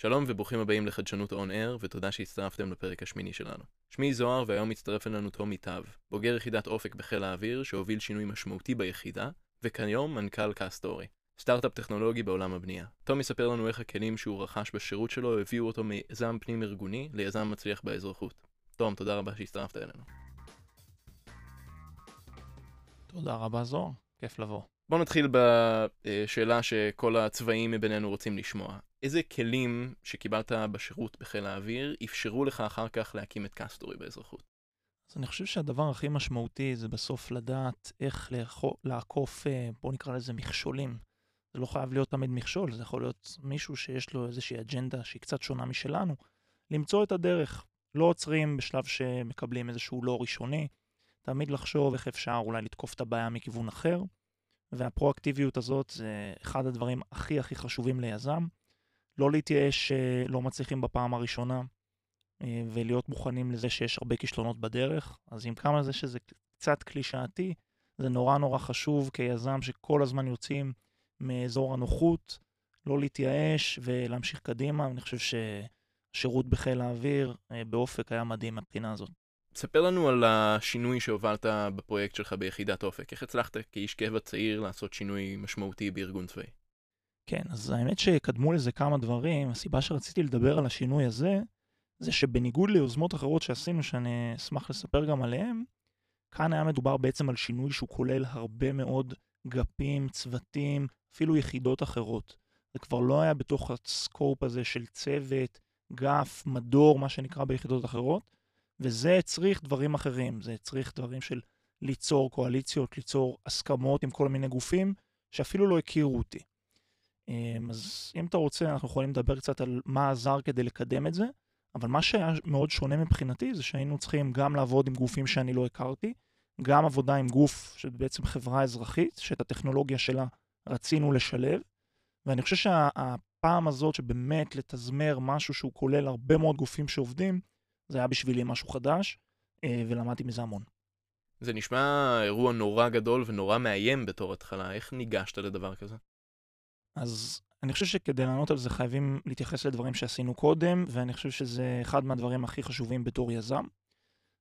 שלום וברוכים הבאים לחדשנות on air, ותודה שהצטרפתם לפרק השמיני שלנו. שמי זוהר והיום מצטרף אלינו תומי טב, בוגר יחידת אופק בחיל האוויר שהוביל שינוי משמעותי ביחידה, וכיום מנכ"ל קאסטורי, סטארט-אפ טכנולוגי בעולם הבנייה. תומי יספר לנו איך הכלים שהוא רכש בשירות שלו הביאו אותו מיזם פנים ארגוני ליזם מצליח באזרחות. תום, תודה רבה שהצטרפת אלינו. תודה רבה זוהר, כיף לבוא. בואו נתחיל בשאלה שכל הצבאים מבינינו רוצים לשמוע. איזה כלים שקיבלת בשירות בחיל האוויר אפשרו לך אחר כך להקים את קסטורי באזרחות? אז אני חושב שהדבר הכי משמעותי זה בסוף לדעת איך לעקוף, אה, בואו נקרא לזה מכשולים. זה לא חייב להיות תמיד מכשול, זה יכול להיות מישהו שיש לו איזושהי אג'נדה שהיא קצת שונה משלנו. למצוא את הדרך. לא עוצרים בשלב שמקבלים איזשהו לא ראשוני. תמיד לחשוב איך אפשר אולי לתקוף את הבעיה מכיוון אחר. והפרואקטיביות הזאת זה אחד הדברים הכי הכי חשובים ליזם. לא להתייאש שלא מצליחים בפעם הראשונה, אה, ולהיות מוכנים לזה שיש הרבה כישלונות בדרך. אז עם כמה זה שזה קצת קלישאתי, זה נורא נורא חשוב כיזם שכל הזמן יוצאים מאזור הנוחות, לא להתייאש ולהמשיך קדימה. אני חושב שהשירות בחיל האוויר אה, באופק היה מדהים מבחינה הזאת. ספר לנו על השינוי שהובלת בפרויקט שלך ביחידת אופק. איך הצלחת כאיש קבע צעיר לעשות שינוי משמעותי בארגון צבאי? כן, אז האמת שקדמו לזה כמה דברים. הסיבה שרציתי לדבר על השינוי הזה, זה שבניגוד ליוזמות אחרות שעשינו, שאני אשמח לספר גם עליהן, כאן היה מדובר בעצם על שינוי שהוא כולל הרבה מאוד גפים, צוותים, אפילו יחידות אחרות. זה כבר לא היה בתוך הסקופ הזה של צוות, גף, מדור, מה שנקרא ביחידות אחרות, וזה הצריך דברים אחרים. זה הצריך דברים של ליצור קואליציות, ליצור הסכמות עם כל מיני גופים שאפילו לא הכירו אותי. אמ, אז אם אתה רוצה, אנחנו יכולים לדבר קצת על מה עזר כדי לקדם את זה, אבל מה שהיה מאוד שונה מבחינתי זה שהיינו צריכים גם לעבוד עם גופים שאני לא הכרתי, גם עבודה עם גוף שבעצם חברה אזרחית, שאת הטכנולוגיה שלה רצינו לשלב, ואני חושב שהפעם הזאת שבאמת לתזמר משהו שהוא כולל הרבה מאוד גופים שעובדים, זה היה בשבילי משהו חדש, אה, ולמדתי מזה המון. זה נשמע אירוע נורא גדול ונורא מאיים בתור התחלה, איך ניגשת לדבר כזה? אז אני חושב שכדי לענות על זה חייבים להתייחס לדברים שעשינו קודם, ואני חושב שזה אחד מהדברים הכי חשובים בתור יזם.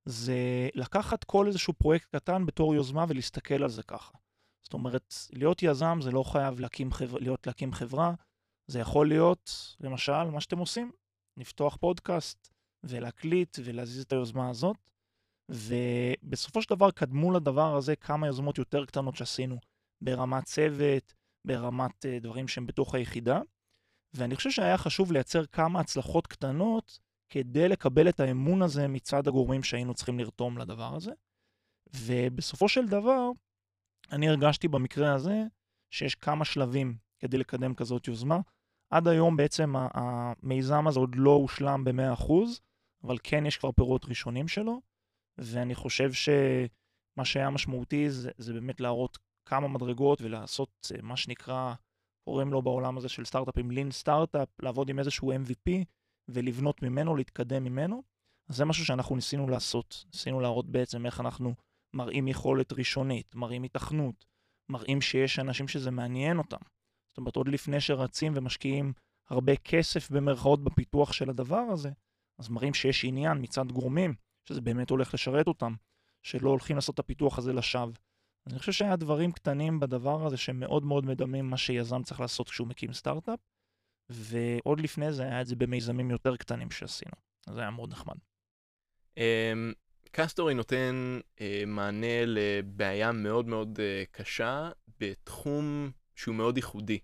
זה לקחת כל איזשהו פרויקט קטן בתור יוזמה ולהסתכל על זה ככה. זאת אומרת, להיות יזם זה לא חייב להקים חבר... להיות להקים חברה, זה יכול להיות, למשל, מה שאתם עושים, לפתוח פודקאסט ולהקליט ולהזיז את היוזמה הזאת. ובסופו של דבר קדמו לדבר הזה כמה יוזמות יותר קטנות שעשינו ברמת צוות, ברמת uh, דברים שהם בתוך היחידה. ואני חושב שהיה חשוב לייצר כמה הצלחות קטנות כדי לקבל את האמון הזה מצד הגורמים שהיינו צריכים לרתום לדבר הזה. ובסופו של דבר, אני הרגשתי במקרה הזה שיש כמה שלבים כדי לקדם כזאת יוזמה. עד היום בעצם המיזם הזה עוד לא הושלם ב-100%, אבל כן יש כבר פירות ראשונים שלו, ואני חושב שמה שהיה משמעותי זה, זה באמת להראות כמה מדרגות ולעשות אה, מה שנקרא, קוראים לו בעולם הזה של סטארט-אפים לין סטארט-אפ, לעבוד עם איזשהו MVP ולבנות ממנו, להתקדם ממנו. אז זה משהו שאנחנו ניסינו לעשות. ניסינו להראות בעצם איך אנחנו מראים יכולת ראשונית, מראים התכנות, מראים שיש אנשים שזה מעניין אותם. זאת אומרת, עוד לפני שרצים ומשקיעים הרבה כסף במרכאות בפיתוח של הדבר הזה, אז מראים שיש עניין מצד גורמים, שזה באמת הולך לשרת אותם, שלא הולכים לעשות את הפיתוח הזה לשווא. אני חושב שהיה דברים קטנים בדבר הזה שמאוד מאוד מדמים מה שיזם צריך לעשות כשהוא מקים סטארט-אפ, ועוד לפני זה היה את זה במיזמים יותר קטנים שעשינו. אז זה היה מאוד נחמד. אמ, קסטורי נותן uh, מענה לבעיה מאוד מאוד uh, קשה בתחום שהוא מאוד ייחודי.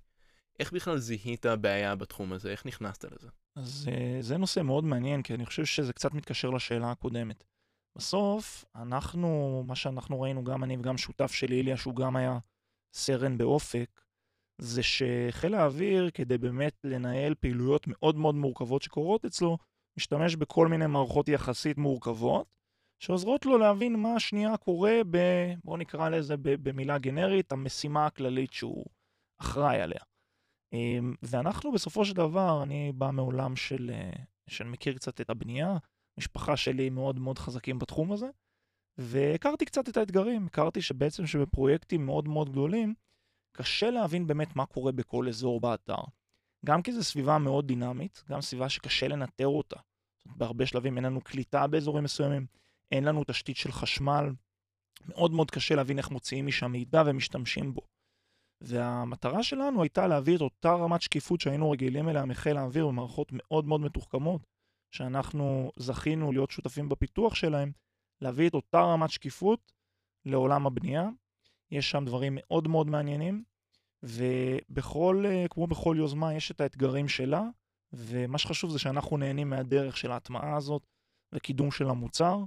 איך בכלל זיהית בעיה בתחום הזה? איך נכנסת לזה? אז uh, זה נושא מאוד מעניין, כי אני חושב שזה קצת מתקשר לשאלה הקודמת. בסוף, אנחנו, מה שאנחנו ראינו, גם אני וגם שותף שלי, איליה, שהוא גם היה סרן באופק, זה שחיל האוויר, כדי באמת לנהל פעילויות מאוד מאוד מורכבות שקורות אצלו, משתמש בכל מיני מערכות יחסית מורכבות, שעוזרות לו להבין מה השנייה קורה ב... בואו נקרא לזה במילה גנרית, המשימה הכללית שהוא אחראי עליה. אמ, ואנחנו בסופו של דבר, אני בא מעולם של, אה, שאני מכיר קצת את הבנייה, המשפחה שלי מאוד מאוד חזקים בתחום הזה, והכרתי קצת את האתגרים, הכרתי שבעצם שבפרויקטים מאוד מאוד גדולים, קשה להבין באמת מה קורה בכל אזור באתר. גם כי זו סביבה מאוד דינמית, גם סביבה שקשה לנטר אותה. בהרבה שלבים אין לנו קליטה באזורים מסוימים, אין לנו תשתית של חשמל, מאוד מאוד קשה להבין איך מוציאים משם מידע ומשתמשים בו. והמטרה שלנו הייתה להביא את אותה רמת שקיפות שהיינו רגילים אליה מחיל האוויר במערכות מאוד מאוד מתוחכמות, שאנחנו זכינו להיות שותפים בפיתוח שלהם, להביא את אותה רמת שקיפות לעולם הבנייה. יש שם דברים מאוד מאוד מעניינים, ובכל, כמו בכל יוזמה, יש את האתגרים שלה, ומה שחשוב זה שאנחנו נהנים מהדרך של ההטמעה הזאת וקידום של המוצר, אה,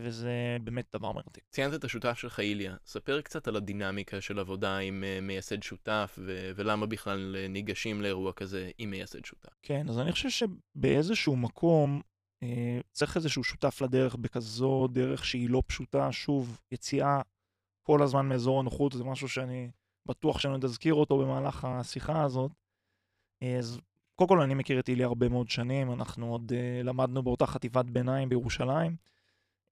וזה באמת דבר מרתק. ציינת את השותף שלך איליה, ספר קצת על הדינמיקה של עבודה עם אה, מייסד שותף ו- ולמה בכלל אה, ניגשים לאירוע כזה עם מייסד שותף. כן, אז אני חושב שבאיזשהו מקום צריך איזשהו שותף לדרך בכזו דרך שהיא לא פשוטה, שוב, יציאה כל הזמן מאזור הנוחות, זה משהו שאני בטוח שאני עוד אזכיר אותו במהלך השיחה הזאת. אז קודם כל אני מכיר את איליה הרבה מאוד שנים, אנחנו עוד למדנו באותה חטיבת ביניים בירושלים.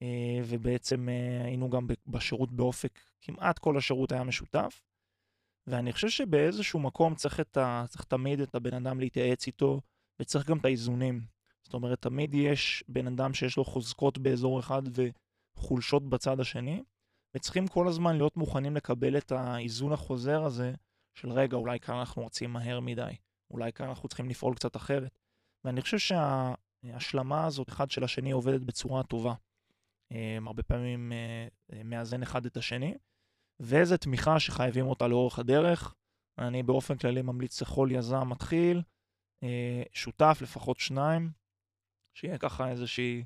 אה, ובעצם אה, היינו גם בשירות באופק, כמעט כל השירות היה משותף. ואני חושב שבאיזשהו מקום צריך, ה, צריך תמיד את הבן אדם להתייעץ איתו, וצריך גם את האיזונים. זאת אומרת, תמיד יש בן אדם שיש לו חוזקות באזור אחד וחולשות בצד השני, וצריכים כל הזמן להיות מוכנים לקבל את האיזון החוזר הזה של רגע, אולי כאן אנחנו רצים מהר מדי, אולי כאן אנחנו צריכים לפעול קצת אחרת. ואני חושב שההשלמה הזאת אחד של השני עובדת בצורה טובה. הרבה פעמים אה, אה, מאזן אחד את השני, ואיזה תמיכה שחייבים אותה לאורך הדרך. אני באופן כללי ממליץ לכל יזם מתחיל, אה, שותף, לפחות שניים, שיהיה ככה איזושהי,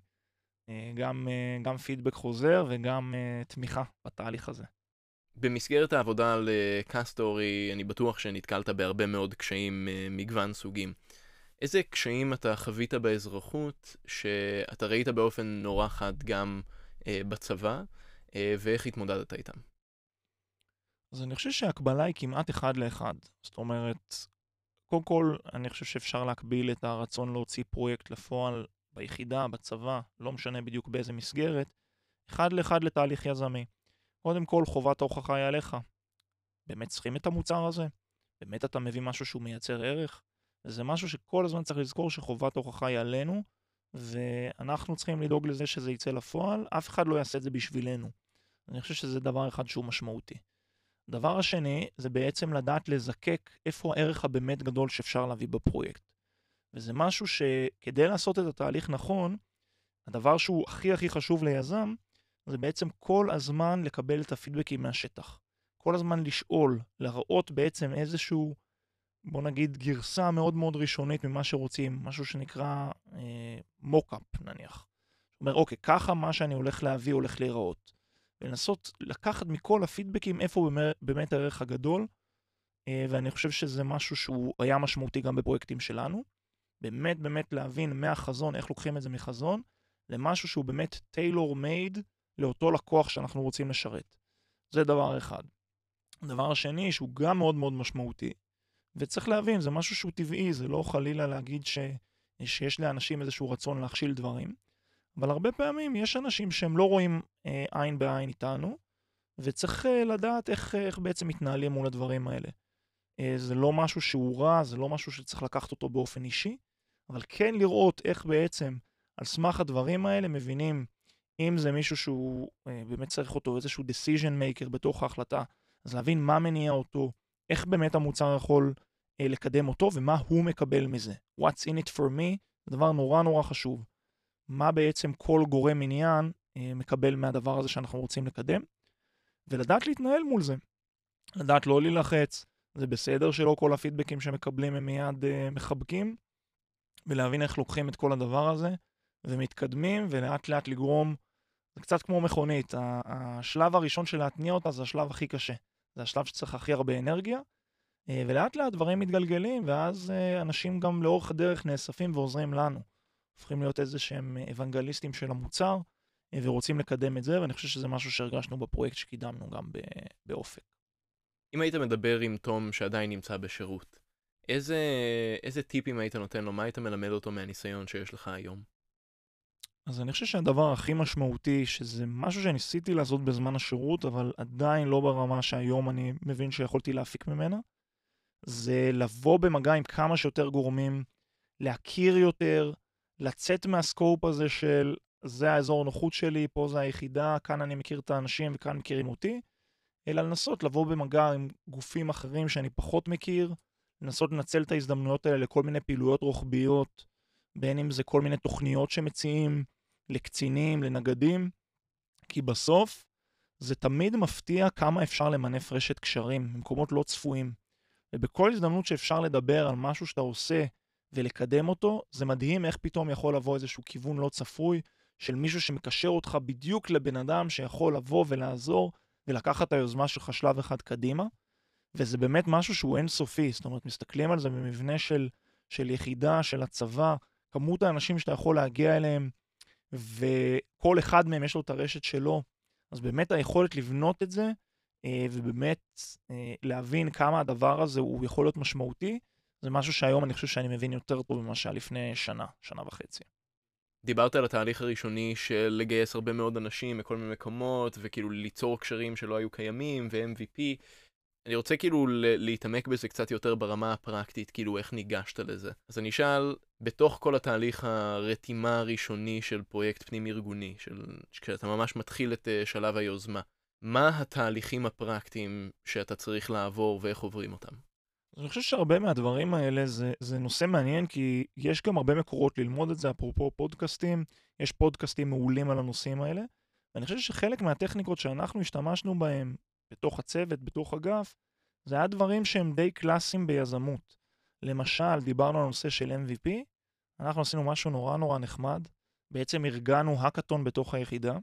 גם, גם פידבק חוזר וגם תמיכה בתהליך הזה. במסגרת העבודה על קאסטורי, אני בטוח שנתקלת בהרבה מאוד קשיים מגוון סוגים. איזה קשיים אתה חווית באזרחות שאתה ראית באופן נורא חד גם בצבא, אה, ואיך התמודדת איתם? אז אני חושב שההקבלה היא כמעט אחד לאחד. זאת אומרת, קודם כל, אני חושב שאפשר להקביל את הרצון להוציא פרויקט לפועל ביחידה, בצבא, לא משנה בדיוק באיזה מסגרת, אחד לאחד לתהליך יזמי. קודם כל, חובת ההוכחה היא עליך. באמת צריכים את המוצר הזה? באמת אתה מביא משהו שהוא מייצר ערך? וזה משהו שכל הזמן צריך לזכור שחובת ההוכחה היא עלינו, ואנחנו צריכים לדאוג לזה שזה יצא לפועל, אף אחד לא יעשה את זה בשבילנו. אני חושב שזה דבר אחד שהוא משמעותי. הדבר השני, זה בעצם לדעת לזקק איפה הערך הבאמת גדול שאפשר להביא בפרויקט. וזה משהו שכדי לעשות את התהליך נכון, הדבר שהוא הכי הכי חשוב ליזם, זה בעצם כל הזמן לקבל את הפידבקים מהשטח. כל הזמן לשאול, להראות בעצם איזשהו בוא נגיד, גרסה מאוד מאוד ראשונית ממה שרוצים, משהו שנקרא אה, מוקאפ נניח. אומרת, אוקיי, ככה מה שאני הולך להביא הולך להיראות. ולנסות לקחת מכל הפידבקים איפה באמת הערך הגדול, אה, ואני חושב שזה משהו שהוא היה משמעותי גם בפרויקטים שלנו. באמת באמת להבין מהחזון, איך לוקחים את זה מחזון, למשהו שהוא באמת טיילור מייד לאותו לקוח שאנחנו רוצים לשרת. זה דבר אחד. הדבר השני, שהוא גם מאוד מאוד משמעותי, וצריך להבין, זה משהו שהוא טבעי, זה לא חלילה להגיד ש... שיש לאנשים איזשהו רצון להכשיל דברים, אבל הרבה פעמים יש אנשים שהם לא רואים אה, עין בעין איתנו, וצריך אה, לדעת איך, אה, איך בעצם מתנהלים מול הדברים האלה. אה, זה לא משהו שהוא רע, זה לא משהו שצריך לקחת אותו באופן אישי, אבל כן לראות איך בעצם על סמך הדברים האלה מבינים אם זה מישהו שהוא אה, באמת צריך אותו איזשהו decision maker בתוך ההחלטה, אז להבין מה מניע אותו, איך באמת המוצר יכול אה, לקדם אותו ומה הוא מקבל מזה. What's in it for me זה דבר נורא נורא חשוב. מה בעצם כל גורם עניין אה, מקבל מהדבר הזה שאנחנו רוצים לקדם, ולדעת להתנהל מול זה. לדעת לא להילחץ, זה בסדר שלא כל הפידבקים שמקבלים הם מיד אה, מחבקים, ולהבין איך לוקחים את כל הדבר הזה ומתקדמים ולאט לאט לגרום, זה קצת כמו מכונית, השלב הראשון של להתניע אותה זה השלב הכי קשה. זה השלב שצריך הכי הרבה אנרגיה, אה, ולאט לאט דברים מתגלגלים, ואז אה, אנשים גם לאורך הדרך נאספים ועוזרים לנו. הופכים להיות איזה שהם אוונגליסטים של המוצר, אה, ורוצים לקדם את זה, ואני חושב שזה משהו שהרגשנו בפרויקט שקידמנו גם באופק. אם היית מדבר עם תום שעדיין נמצא בשירות, איזה, איזה טיפים היית נותן לו? מה היית מלמד אותו מהניסיון שיש לך היום? אז אני חושב שהדבר הכי משמעותי, שזה משהו שניסיתי לעשות בזמן השירות, אבל עדיין לא ברמה שהיום אני מבין שיכולתי להפיק ממנה, זה לבוא במגע עם כמה שיותר גורמים, להכיר יותר, לצאת מהסקופ הזה של זה האזור נוחות שלי, פה זה היחידה, כאן אני מכיר את האנשים וכאן מכירים אותי, אלא לנסות לבוא במגע עם גופים אחרים שאני פחות מכיר, לנסות לנצל את ההזדמנויות האלה לכל מיני פעילויות רוחביות, בין אם זה כל מיני תוכניות שמציעים לקצינים, לנגדים, כי בסוף זה תמיד מפתיע כמה אפשר למנף רשת קשרים במקומות לא צפויים. ובכל הזדמנות שאפשר לדבר על משהו שאתה עושה ולקדם אותו, זה מדהים איך פתאום יכול לבוא איזשהו כיוון לא צפוי של מישהו שמקשר אותך בדיוק לבן אדם שיכול לבוא ולעזור ולקחת את היוזמה שלך שלב אחד קדימה. וזה באמת משהו שהוא אינסופי, זאת אומרת, מסתכלים על זה במבנה של, של יחידה, של הצבא, כמות האנשים שאתה יכול להגיע אליהם, וכל אחד מהם יש לו את הרשת שלו, אז באמת היכולת לבנות את זה, אה, ובאמת אה, להבין כמה הדבר הזה הוא יכול להיות משמעותי, זה משהו שהיום אני חושב שאני מבין יותר טוב ממה שהיה לפני שנה, שנה וחצי. דיברת על התהליך הראשוני של לגייס הרבה מאוד אנשים מכל מיני מקומות, וכאילו ליצור קשרים שלא היו קיימים, ו-MVP. אני רוצה כאילו להתעמק בזה קצת יותר ברמה הפרקטית, כאילו איך ניגשת לזה. אז אני אשאל, בתוך כל התהליך הרתימה הראשוני של פרויקט פנים-ארגוני, של כשאתה ממש מתחיל את uh, שלב היוזמה, מה התהליכים הפרקטיים שאתה צריך לעבור ואיך עוברים אותם? אני חושב שהרבה מהדברים האלה זה, זה נושא מעניין, כי יש גם הרבה מקורות ללמוד את זה, אפרופו פודקאסטים, יש פודקאסטים מעולים על הנושאים האלה, ואני חושב שחלק מהטכניקות שאנחנו השתמשנו בהם בתוך הצוות, בתוך אגף, זה היה דברים שהם די קלאסיים ביזמות. למשל, דיברנו על הנושא של MVP, אנחנו עשינו משהו נורא נורא נחמד, בעצם ארגנו האקתון בתוך היחידה,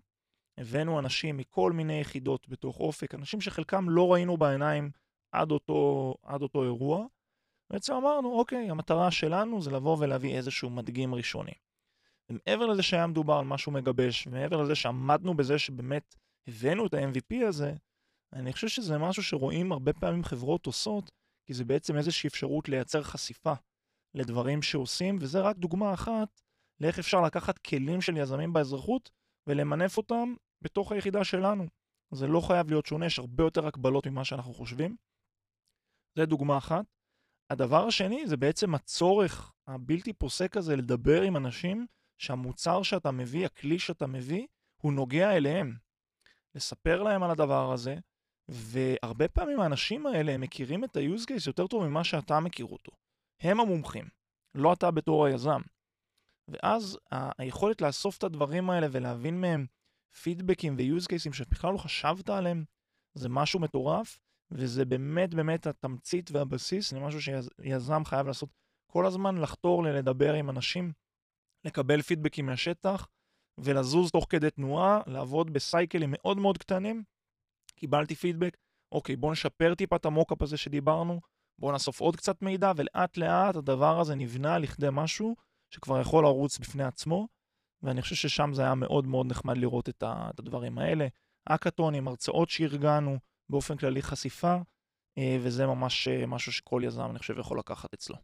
הבאנו אנשים מכל מיני יחידות בתוך אופק, אנשים שחלקם לא ראינו בעיניים עד אותו, עד אותו אירוע. בעצם אמרנו, אוקיי, המטרה שלנו זה לבוא ולהביא איזשהו מדגים ראשוני. ומעבר לזה שהיה מדובר על משהו מגבש, ומעבר לזה שעמדנו בזה שבאמת הבאנו את ה-MVP הזה, אני חושב שזה משהו שרואים הרבה פעמים חברות עושות, כי זה בעצם איזושהי אפשרות לייצר חשיפה לדברים שעושים, וזה רק דוגמה אחת לאיך אפשר לקחת כלים של יזמים באזרחות ולמנף אותם בתוך היחידה שלנו. זה לא חייב להיות שונה, יש הרבה יותר הקבלות ממה שאנחנו חושבים. זה דוגמה אחת. הדבר השני זה בעצם הצורך הבלתי פוסק הזה לדבר עם אנשים שהמוצר שאתה מביא, הכלי שאתה מביא, הוא נוגע אליהם. לספר להם על הדבר הזה, והרבה פעמים האנשים האלה הם מכירים את ה-use case יותר טוב ממה שאתה מכיר אותו. הם המומחים, לא אתה בתור היזם. ואז היכולת לאסוף את הדברים האלה ולהבין מהם פידבקים ו-use cases שבכלל לא חשבת עליהם, זה משהו מטורף, וזה באמת באמת התמצית והבסיס, זה משהו שיזם חייב לעשות כל הזמן, לחתור ללדבר עם אנשים, לקבל פידבקים מהשטח, ולזוז תוך כדי תנועה, לעבוד בסייקלים מאוד מאוד קטנים. קיבלתי פידבק, אוקיי, בואו נשפר טיפה את המוקאפ הזה שדיברנו, בואו נאסוף עוד קצת מידע, ולאט לאט הדבר הזה נבנה לכדי משהו שכבר יכול לרוץ בפני עצמו, ואני חושב ששם זה היה מאוד מאוד נחמד לראות את הדברים האלה. אקאטונים, הרצאות שארגנו, באופן כללי חשיפה, אה, וזה ממש אה, משהו שכל יזם, אני חושב, יכול לקחת אצלו.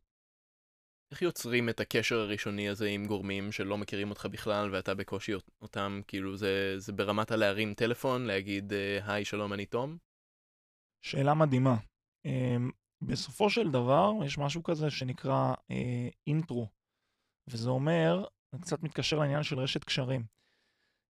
איך יוצרים את הקשר הראשוני הזה עם גורמים שלא מכירים אותך בכלל ואתה בקושי אותם, כאילו זה, זה ברמת הלהרים טלפון, להגיד אה, היי שלום אני תום? שאלה מדהימה. בסופו של דבר יש משהו כזה שנקרא אינטרו, וזה אומר, אני קצת מתקשר לעניין של רשת קשרים.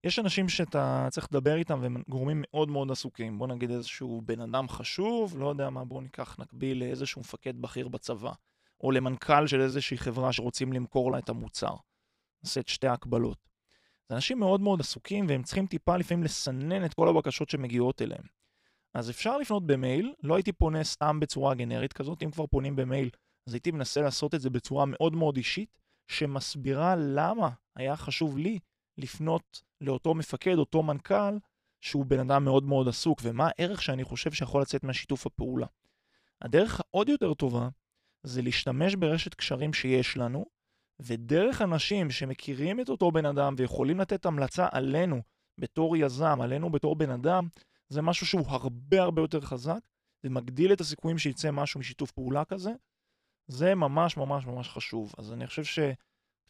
יש אנשים שאתה צריך לדבר איתם והם גורמים מאוד מאוד עסוקים. בוא נגיד איזשהו בן אדם חשוב, לא יודע מה, בוא ניקח, נקביל לאיזשהו מפקד בכיר בצבא, או למנכ"ל של איזושהי חברה שרוצים למכור לה את המוצר. נעשה את שתי ההקבלות. זה אנשים מאוד מאוד עסוקים והם צריכים טיפה לפעמים לסנן את כל הבקשות שמגיעות אליהם. אז אפשר לפנות במייל, לא הייתי פונה סתם בצורה גנרית כזאת, אם כבר פונים במייל, אז הייתי מנסה לעשות את זה בצורה מאוד מאוד אישית, שמסבירה למה היה חשוב לי לפנות לאותו מפקד, אותו מנכ"ל, שהוא בן אדם מאוד מאוד עסוק, ומה הערך שאני חושב שיכול לצאת מהשיתוף הפעולה. הדרך העוד יותר טובה זה להשתמש ברשת קשרים שיש לנו, ודרך אנשים שמכירים את אותו בן אדם ויכולים לתת המלצה עלינו בתור יזם, עלינו בתור בן אדם, זה משהו שהוא הרבה הרבה יותר חזק, ומגדיל את הסיכויים שיצא משהו משיתוף פעולה כזה. זה ממש ממש ממש חשוב. אז אני חושב ש...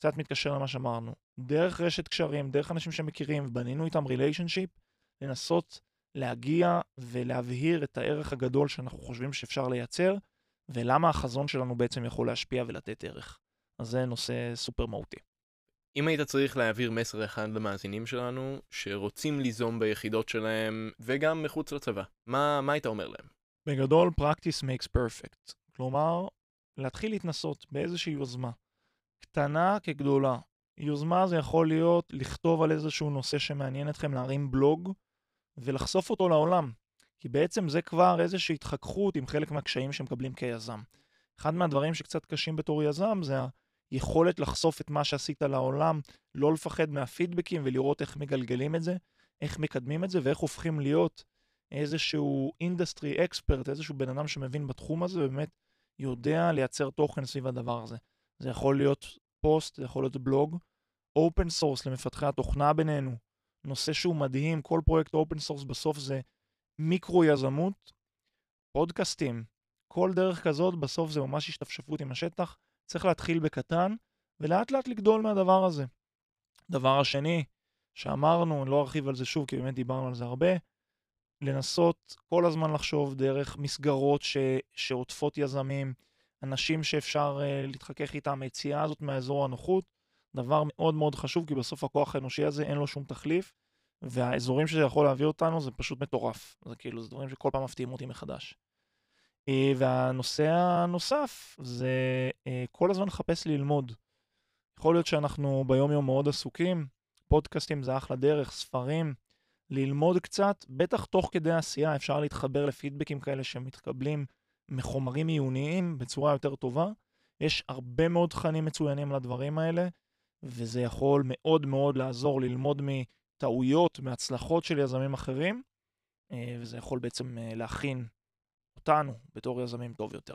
קצת מתקשר למה שאמרנו. דרך רשת קשרים, דרך אנשים שמכירים, בנינו איתם ריליישנשיפ, לנסות להגיע ולהבהיר את הערך הגדול שאנחנו חושבים שאפשר לייצר, ולמה החזון שלנו בעצם יכול להשפיע ולתת ערך. אז זה נושא סופר מהותי. אם היית צריך להעביר מסר אחד למאזינים שלנו, שרוצים ליזום ביחידות שלהם, וגם מחוץ לצבא, מה, מה היית אומר להם? בגדול, practice makes perfect. כלומר, להתחיל להתנסות באיזושהי יוזמה, קטנה כגדולה. יוזמה זה יכול להיות לכתוב על איזשהו נושא שמעניין אתכם, להרים בלוג ולחשוף אותו לעולם. כי בעצם זה כבר איזושהי התחככות עם חלק מהקשיים שמקבלים כיזם. אחד מהדברים שקצת קשים בתור יזם זה היכולת לחשוף את מה שעשית לעולם, לא לפחד מהפידבקים ולראות איך מגלגלים את זה, איך מקדמים את זה ואיך הופכים להיות איזשהו industry expert, איזשהו בן אדם שמבין בתחום הזה ובאמת יודע לייצר תוכן סביב הדבר הזה. זה יכול להיות פוסט, זה יכול להיות בלוג, open source למפתחי התוכנה בינינו, נושא שהוא מדהים, כל פרויקט open source בסוף זה מיקרו יזמות, פודקאסטים, כל דרך כזאת בסוף זה ממש השתפשפות עם השטח, צריך להתחיל בקטן ולאט לאט לגדול מהדבר הזה. דבר השני שאמרנו, אני לא ארחיב על זה שוב כי באמת דיברנו על זה הרבה, לנסות כל הזמן לחשוב דרך מסגרות ש... שעוטפות יזמים, אנשים שאפשר uh, להתחכך איתם, היציאה הזאת מהאזור הנוחות, דבר מאוד מאוד חשוב, כי בסוף הכוח האנושי הזה אין לו שום תחליף, והאזורים שזה יכול להביא אותנו זה פשוט מטורף. זה כאילו, זה דברים שכל פעם מפתיעים אותי מחדש. Uh, והנושא הנוסף זה uh, כל הזמן לחפש ללמוד. יכול להיות שאנחנו ביום יום מאוד עסוקים, פודקאסטים זה אחלה דרך, ספרים, ללמוד קצת, בטח תוך כדי עשייה אפשר להתחבר לפידבקים כאלה שמתקבלים מחומרים עיוניים בצורה יותר טובה. יש הרבה מאוד תכנים מצוינים לדברים האלה, וזה יכול מאוד מאוד לעזור ללמוד מטעויות, מהצלחות של יזמים אחרים, אה, וזה יכול בעצם אה, להכין אותנו בתור יזמים טוב יותר.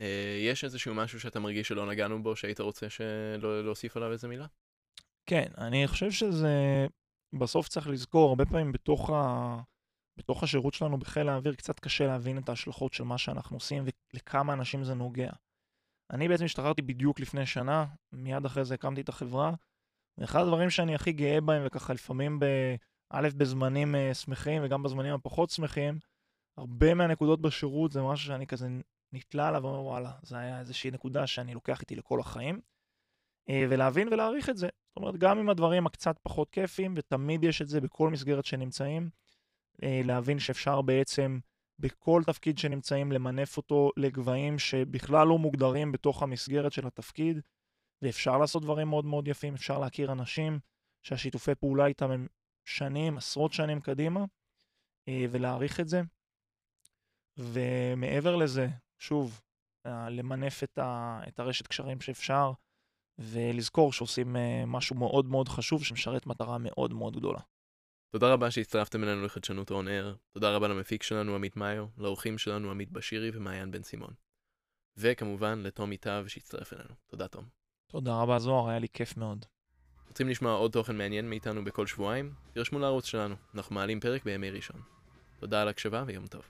אה, יש איזשהו משהו שאתה מרגיש שלא נגענו בו, שהיית רוצה להוסיף עליו איזה מילה? כן, אני חושב שזה בסוף צריך לזכור, הרבה פעמים בתוך, ה... בתוך השירות שלנו בחיל האוויר קצת קשה להבין את ההשלכות של מה שאנחנו עושים ולכמה אנשים זה נוגע. אני בעצם השתחררתי בדיוק לפני שנה, מיד אחרי זה הקמתי את החברה, ואחד הדברים שאני הכי גאה בהם, וככה לפעמים, א', בזמנים uh, שמחים וגם בזמנים הפחות שמחים, הרבה מהנקודות בשירות זה משהו שאני כזה נתלה עליו ואומר וואלה, זה היה איזושהי נקודה שאני לוקח איתי לכל החיים. אה, ולהבין ולהעריך את זה. זאת אומרת, גם עם הדברים הקצת פחות כיפים, ותמיד יש את זה בכל מסגרת שנמצאים, אה, להבין שאפשר בעצם בכל תפקיד שנמצאים למנף אותו לגבהים שבכלל לא מוגדרים בתוך המסגרת של התפקיד, ואפשר לעשות דברים מאוד מאוד יפים, אפשר להכיר אנשים שהשיתופי פעולה איתם הם שנים, עשרות שנים קדימה, אה, ולהעריך את זה. ומעבר לזה, שוב, למנף את הרשת קשרים שאפשר, ולזכור שעושים אה, משהו מאוד מאוד חשוב שמשרת מטרה מאוד מאוד גדולה. תודה רבה שהצטרפתם אלינו לחדשנות און אר, תודה רבה למפיק שלנו עמית מאיו, לאורחים שלנו עמית בשירי ומעיין בן סימון. וכמובן לתום איתב שהצטרף אלינו. תודה תום. תודה רבה זוהר, היה לי כיף מאוד. רוצים לשמוע עוד תוכן מעניין מאיתנו בכל שבועיים? תרשמו לערוץ שלנו, אנחנו מעלים פרק בימי ראשון. תודה על הקשבה ויום טוב.